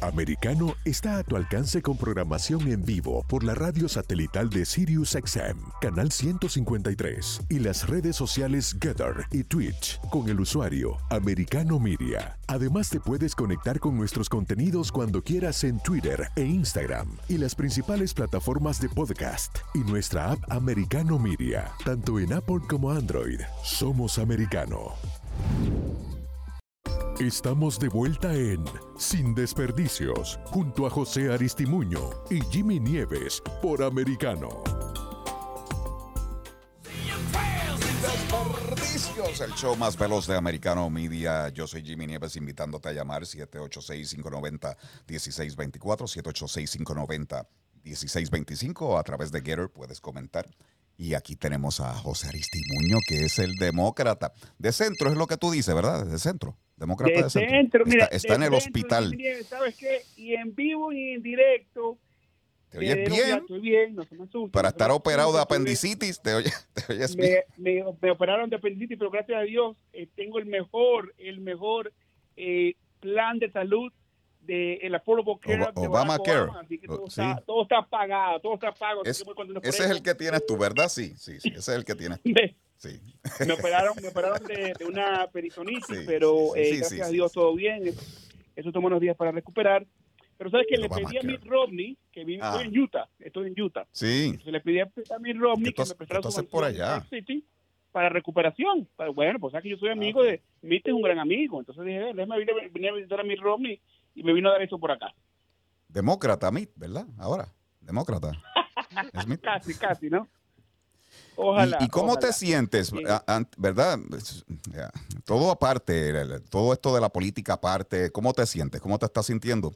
Americano está a tu alcance con programación en vivo por la radio satelital de SiriusXM, canal 153, y las redes sociales Getter y Twitch con el usuario Americano Media. Además te puedes conectar con nuestros contenidos cuando quieras en Twitter e Instagram y las principales plataformas de podcast y nuestra app Americano Media, tanto en Apple como Android. Somos Americano. Estamos de vuelta en Sin Desperdicios, junto a José Aristimuño y Jimmy Nieves por Americano. Desperdicios, el show más veloz de Americano Media. Yo soy Jimmy Nieves invitándote a llamar 786-590-1624, 786-590-1625 a través de Getter puedes comentar. Y aquí tenemos a José Aristimuño, que es el demócrata. De centro es lo que tú dices, ¿verdad? De centro. Demócrata de, de centro. centro, mira, está, está de en el hospital. Jimmy, ¿Sabes qué? Y en vivo y en directo. ¿Te oyes bien? ya Estoy bien, no se me asusten, Para estar operado de bien. apendicitis, te, oye- <laughs> te oyes bien. me, me, me operaron de apendicitis, pero gracias a Dios eh, tengo el mejor, el mejor eh, plan de salud de el Affordable Care Ob- de. Obama, así que todo, Oh, sí. está, todo está pagado, todo está pago. Es- ese es el que tienes tú, ¿verdad? Sí, sí, sí, ese es el que tienes tú. Me, Sí. me operaron, me operaron de, de una <laughs> peritonitis, Sí, pero eh, gracias a Dios todo bien. Eso, tomó unos días para recuperar. Pero sabes que le pedí a. Mitt Romney, que vive Ah. estoy en Utah, estoy en Utah. Sí. Entonces le pedí a Mitt Romney ¿Qué tú que me prestara su por allá? City para recuperación. Bueno, pues sabes que yo soy amigo de Mitt es un gran amigo. Entonces dije, "Eh, déjame venir, a- venir a visitar a Mitt Romney y me vino a dar eso por acá. Demócrata, Mitt, ¿verdad? Ahora, demócrata. <laughs> Casi, casi, ¿no? Ojalá. ¿Y, y cómo ojalá. te sientes, verdad? Todo aparte, todo esto de la política aparte, ¿cómo te sientes? ¿Cómo te estás sintiendo?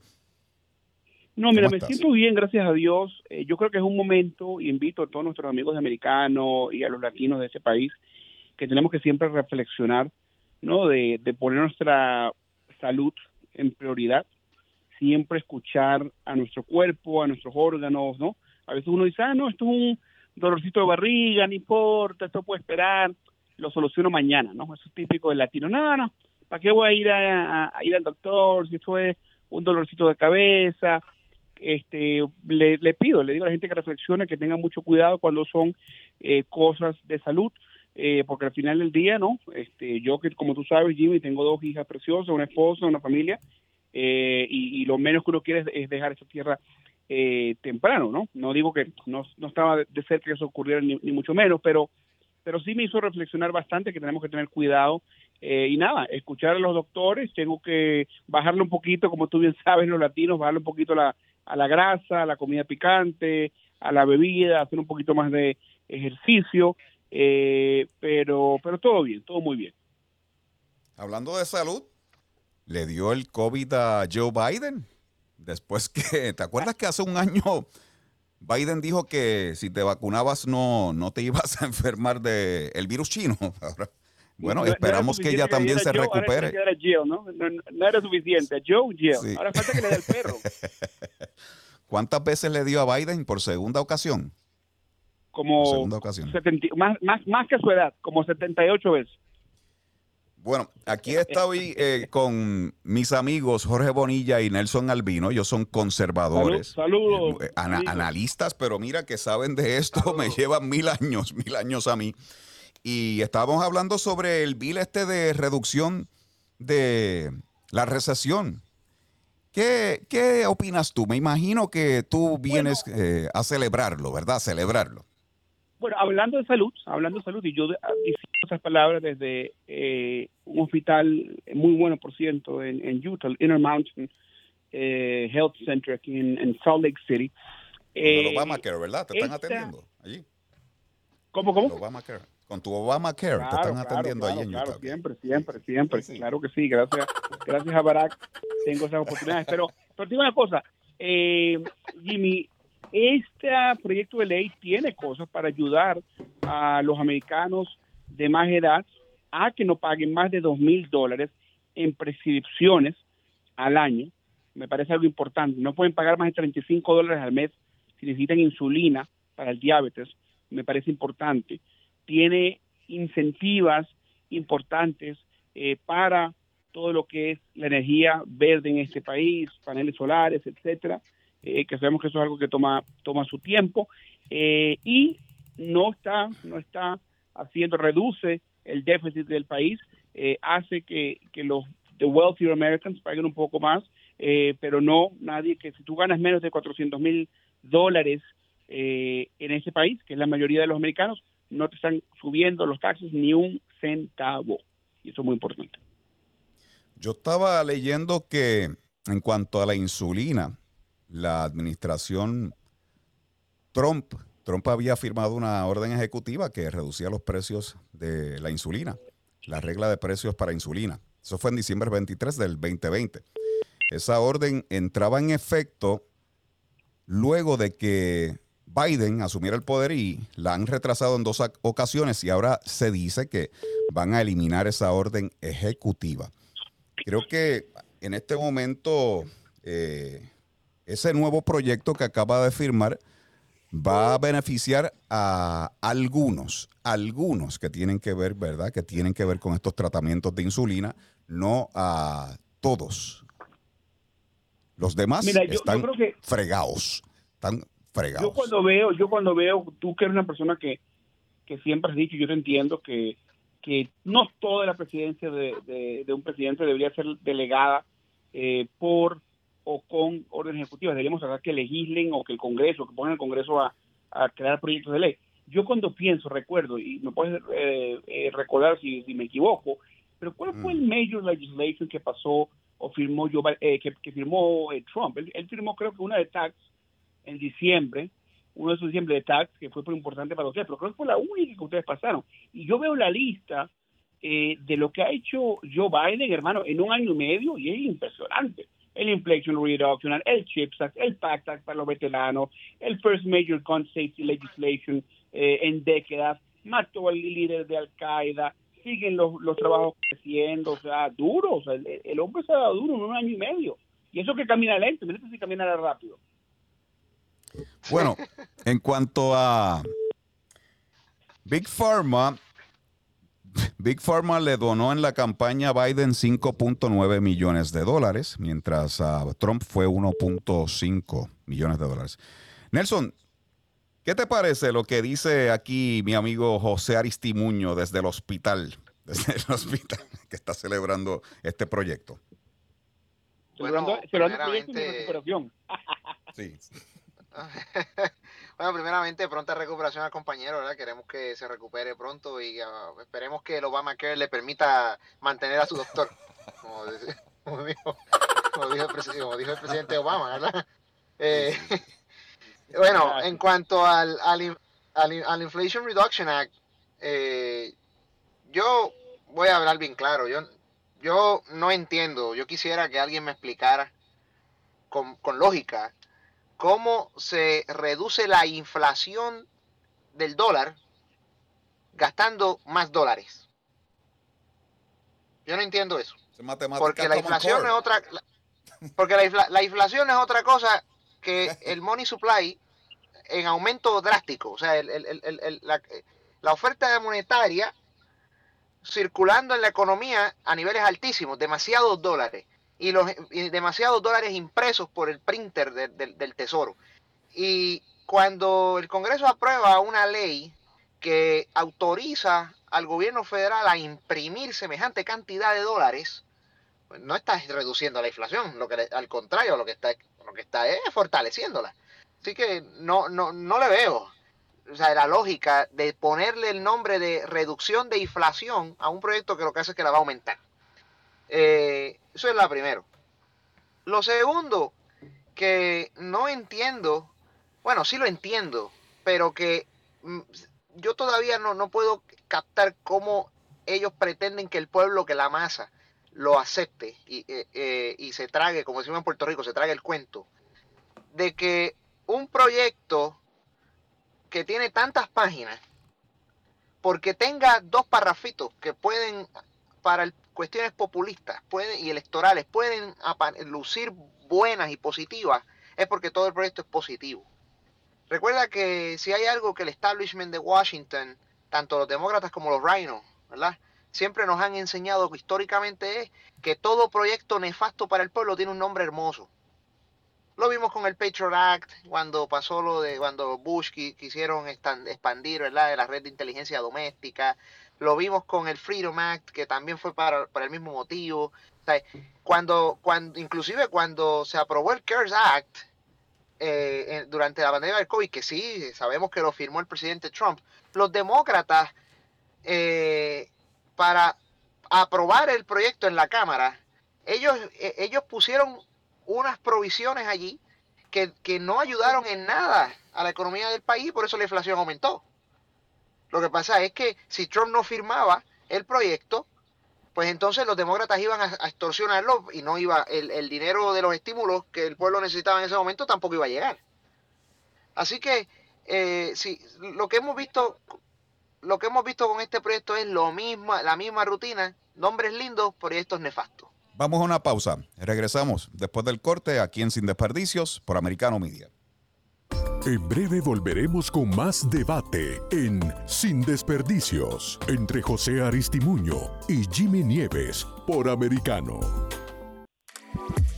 No, mira, ¿Cómo me estás? siento bien, gracias a Dios. Eh, yo creo que es un momento, y invito a todos nuestros amigos americanos y a los latinos de ese país, que tenemos que siempre reflexionar, ¿no? De, de poner nuestra salud en prioridad, siempre escuchar a nuestro cuerpo, a nuestros órganos, ¿no? A veces uno dice, ah, no, esto es un dolorcito de barriga, no importa, esto puede esperar, lo soluciono mañana, ¿no? Eso es típico del latino. No, no, ¿para qué voy a ir a, ir al doctor si esto es un dolorcito de cabeza? este le, le pido, le digo a la gente que reflexione, que tenga mucho cuidado cuando son eh, cosas de salud, eh, porque al final del día, ¿no? Este, yo que como tú sabes, Jimmy, tengo dos hijas preciosas, una esposa, una familia, eh, y, lo menos que uno quiere es, es dejar esa tierra eh, temprano, ¿no? No digo que no, no estaba de cerca que eso ocurriera ni, ni mucho menos, pero pero sí me hizo reflexionar bastante que tenemos que tener cuidado eh, y nada, escuchar a los doctores, tengo que bajarle un poquito, como tú bien sabes, los latinos, bajarle un poquito la, a la grasa, a la comida picante, a la bebida, hacer un poquito más de ejercicio, eh, pero, pero todo bien, todo muy bien. Hablando de salud, le dio el COVID a Joe Biden. Después que, ¿te acuerdas que hace un año Biden dijo que si te vacunabas no, no te ibas a enfermar del el virus chino? Ahora, bueno, No- no esperamos que ella también le se Joe, ahora recupere. tiene que dar a Jill, no- no era suficiente. Joe, Jill. Sí. Ahora falta que le dé el perro. <laughs> ¿Cuántas veces le dio a Biden por segunda ocasión? Como segunda ocasión. 70 más, más, más que su edad, como 78 veces. Bueno, aquí estoy eh, con mis amigos Jorge Bonilla y Nelson Albino. Ellos son conservadores. Saludos. Eh, ana- amigos. analistas, pero mira que saben de esto, me llevan mil años, mil años a mí. Y estábamos hablando sobre el bill este de reducción de la recesión. ¿Qué, qué opinas tú? Me imagino que tú vienes eh, a celebrarlo, ¿verdad? A celebrarlo. Bueno, hablando de salud, hablando de salud, y yo de- ah, esas palabras desde eh, un hospital muy bueno, por cierto, en, en Utah, el Inner Mountain eh, Health Center aquí en, en Salt Lake City. el Obamacare, ¿verdad? Te están atendiendo allí. ¿Cómo, cómo? Obamacare. Con tu Obamacare, te están atendiendo allí en claro, Siempre, siempre, siempre. Claro que sí, gracias, gracias a Barack tengo esas oportunidades. Pero, pero digo una cosa, eh, Jimmy, este proyecto de ley tiene cosas para ayudar a los americanos de más edad a que no paguen más de dos mil dólares en prescripciones al año. Me parece algo importante. No pueden pagar más de 35 dólares al mes si necesitan insulina para el diabetes. Me parece importante. Tiene incentivas importantes eh, para todo lo que es la energía verde en este país, paneles solares, etcétera, eh, que sabemos que eso es algo que toma, toma su tiempo, eh, y no está, no está haciendo, reduce el déficit del país, eh, hace que, que los the wealthier Americans paguen un poco más, pero no nadie que si tú ganas menos de 400 mil dólares en ese país, que es la mayoría de los americanos, no te están subiendo los taxes ni un centavo. Y eso es muy importante. Yo estaba leyendo que en cuanto a la insulina, la administración Trump, Trump había firmado una orden ejecutiva que reducía los precios de la insulina, la regla de precios para insulina. Eso fue en diciembre 23 del 2020. Esa orden entraba en efecto luego de que Biden asumiera el poder y la han retrasado en dos ocasiones y ahora se dice que van a eliminar esa orden ejecutiva. Creo que en este momento eh, ese nuevo proyecto que acaba de firmar va a beneficiar a algunos, algunos que tienen que ver, ¿verdad? Que tienen que ver con estos tratamientos de insulina, no a todos. Los demás están fregados, están fregados. Yo cuando veo, yo cuando veo, tú que eres una persona que, que siempre has dicho, yo te entiendo que que no toda la presidencia de, un presidente debería ser delegada eh, por o con órdenes ejecutivas. Deberíamos hablar que legislen o que el Congreso, que pongan el Congreso a, crear proyectos de ley. Yo cuando pienso, recuerdo, y me puedes eh, eh, recordar si, me equivoco, pero ¿cuál fue el mm. major legislation que pasó o firmó que, firmó Trump? Él, él, firmó creo que una de tax en diciembre uno de esos diciembre de tax, que fue muy importante para ustedes, pero creo que fue la única que ustedes pasaron. Y yo veo la lista eh, de lo que ha hecho Joe Biden, hermano, en un año y medio, y es impresionante. El Inflation Reduction, el CHIPS Act, el PACT Act para los veteranos, el First Major Gun Safety Legislation eh, en décadas, mató al líder de Al-Qaeda, siguen los, los trabajos creciendo, o sea, duro, o sea, el, hombre se ha dado duro en un año y medio. Y eso que camina lento, mira si camina rápido. Bueno, en cuanto a Big Pharma, Big Pharma le donó en la campaña Biden 5.9 millones de dólares, mientras a Trump fue 1.5 millones de dólares. Nelson, ¿qué te parece lo que dice aquí mi amigo José Aristimuño desde el hospital, <laughs> desde el hospital que está celebrando este proyecto? Bueno, celebrando, Sí. <laughs> <laughs> bueno, primeramente, pronta recuperación al compañero, ¿verdad? Queremos que se recupere pronto y uh, esperemos que el Obamacare le permita mantener a su doctor, <laughs> como, dijo, el, presidente Obama, ¿verdad? Eh, <laughs> bueno, en cuanto al, al, Inflation Reduction Act, eh, yo voy a hablar bien claro, yo, yo no entiendo, yo quisiera que alguien me explicara con, con lógica cómo se reduce la inflación del dólar gastando más dólares. Yo no entiendo eso. Porque la inflación es otra porque la, inflación es otra cosa que el money supply en aumento drástico. O sea, la, la oferta monetaria circulando en la economía a niveles altísimos, demasiados dólares y, los, demasiados dólares impresos por el printer del Tesoro. Y cuando el Congreso aprueba una ley que autoriza al gobierno federal a imprimir semejante cantidad de dólares, pues no está reduciendo la inflación, lo que al contrario, lo que está, lo que está es fortaleciéndola. Así que no, no, no le veo o sea, la lógica de ponerle el nombre de reducción de inflación a un proyecto que lo que hace es que la va a aumentar. Eh, eso es lo primero. Lo segundo, que no entiendo bueno, sí lo entiendo, pero que mm, yo todavía no, no puedo captar cómo ellos pretenden que el pueblo, que la masa, lo acepte y, eh, eh, y se trague, como decimos en Puerto Rico, se trague el cuento, de que un proyecto que tiene tantas páginas, porque tenga dos parrafitos que pueden, para cuestiones populistas pueden, y electorales, pueden lucir buenas y positivas, es porque todo el proyecto es positivo. Recuerda que si hay algo que el establishment de Washington, tanto los demócratas como los rhinos, ¿verdad? Siempre nos han enseñado que históricamente es que todo proyecto nefasto para el pueblo tiene un nombre hermoso. Lo vimos con el Patriot Act, cuando pasó lo de cuando Bush quisieron expandir ¿verdad? la red de inteligencia doméstica. Lo vimos con el Freedom Act, que también fue para, el mismo motivo. cuando, cuando, inclusive cuando se aprobó el CARES Act, eh, durante la pandemia del COVID, que sí, sabemos que lo firmó el presidente Trump, los demócratas, eh, para aprobar el proyecto en la Cámara, ellos, eh, ellos pusieron unas provisiones allí que, que, no ayudaron en nada a la economía del país, por eso la inflación aumentó. Lo que pasa es que si Trump no firmaba el proyecto, pues entonces los demócratas iban a, extorsionarlo y no iba, el, dinero de los estímulos que el pueblo necesitaba en ese momento tampoco iba a llegar. Así que eh, sí, lo que hemos visto, lo que hemos visto con este proyecto es lo mismo, la misma rutina, nombres lindos, proyectos nefastos. Vamos a una pausa. Regresamos después del corte aquí en Sin Desperdicios por Americano Media. En breve volveremos con más debate en Sin Desperdicios entre José Aristimuño y Jimmy Nieves por Americano.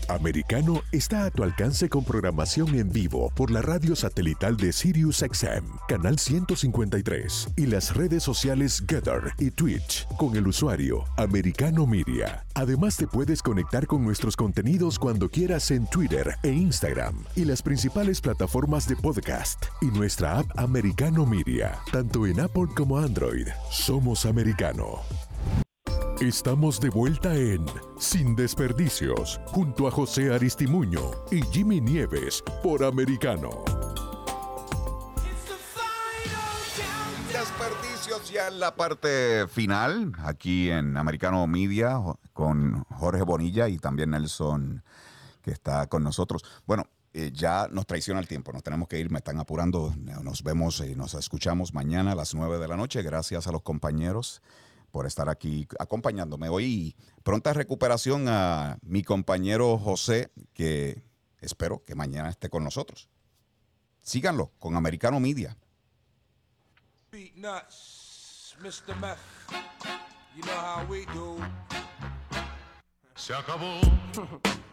Americano está a tu alcance con programación en vivo por la radio satelital de SiriusXM, canal 153, y las redes sociales Gather y Twitch con el usuario Americano Media. Además te puedes conectar con nuestros contenidos cuando quieras en Twitter e Instagram y las principales plataformas de podcast y nuestra app Americano Media, tanto en Apple como Android. Somos Americano. Estamos de vuelta en Sin Desperdicios, junto a José Aristimuño y Jimmy Nieves por Americano. Desperdicios ya en la parte final, aquí en Americano Media, con Jorge Bonilla y también Nelson, que está con nosotros. Bueno, eh, ya nos traiciona el tiempo, nos tenemos que ir, me están apurando. Nos vemos y nos escuchamos mañana a las 9 de la noche. Gracias a los compañeros por estar aquí acompañándome. Hoy pronta recuperación a mi compañero José, que espero que mañana esté con nosotros. Síganlo con Americano Media. Se acabó. <laughs>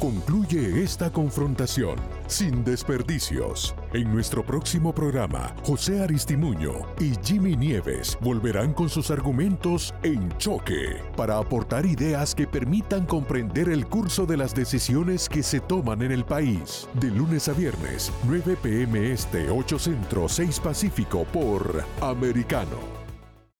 Concluye esta confrontación sin desperdicios. En nuestro próximo programa, José Aristimuño y Jimmy Nieves volverán con sus argumentos en choque para aportar ideas que permitan comprender el curso de las decisiones que se toman en el país. De lunes a viernes, 9 pm este, 8 centro, 6 pacífico por Americano.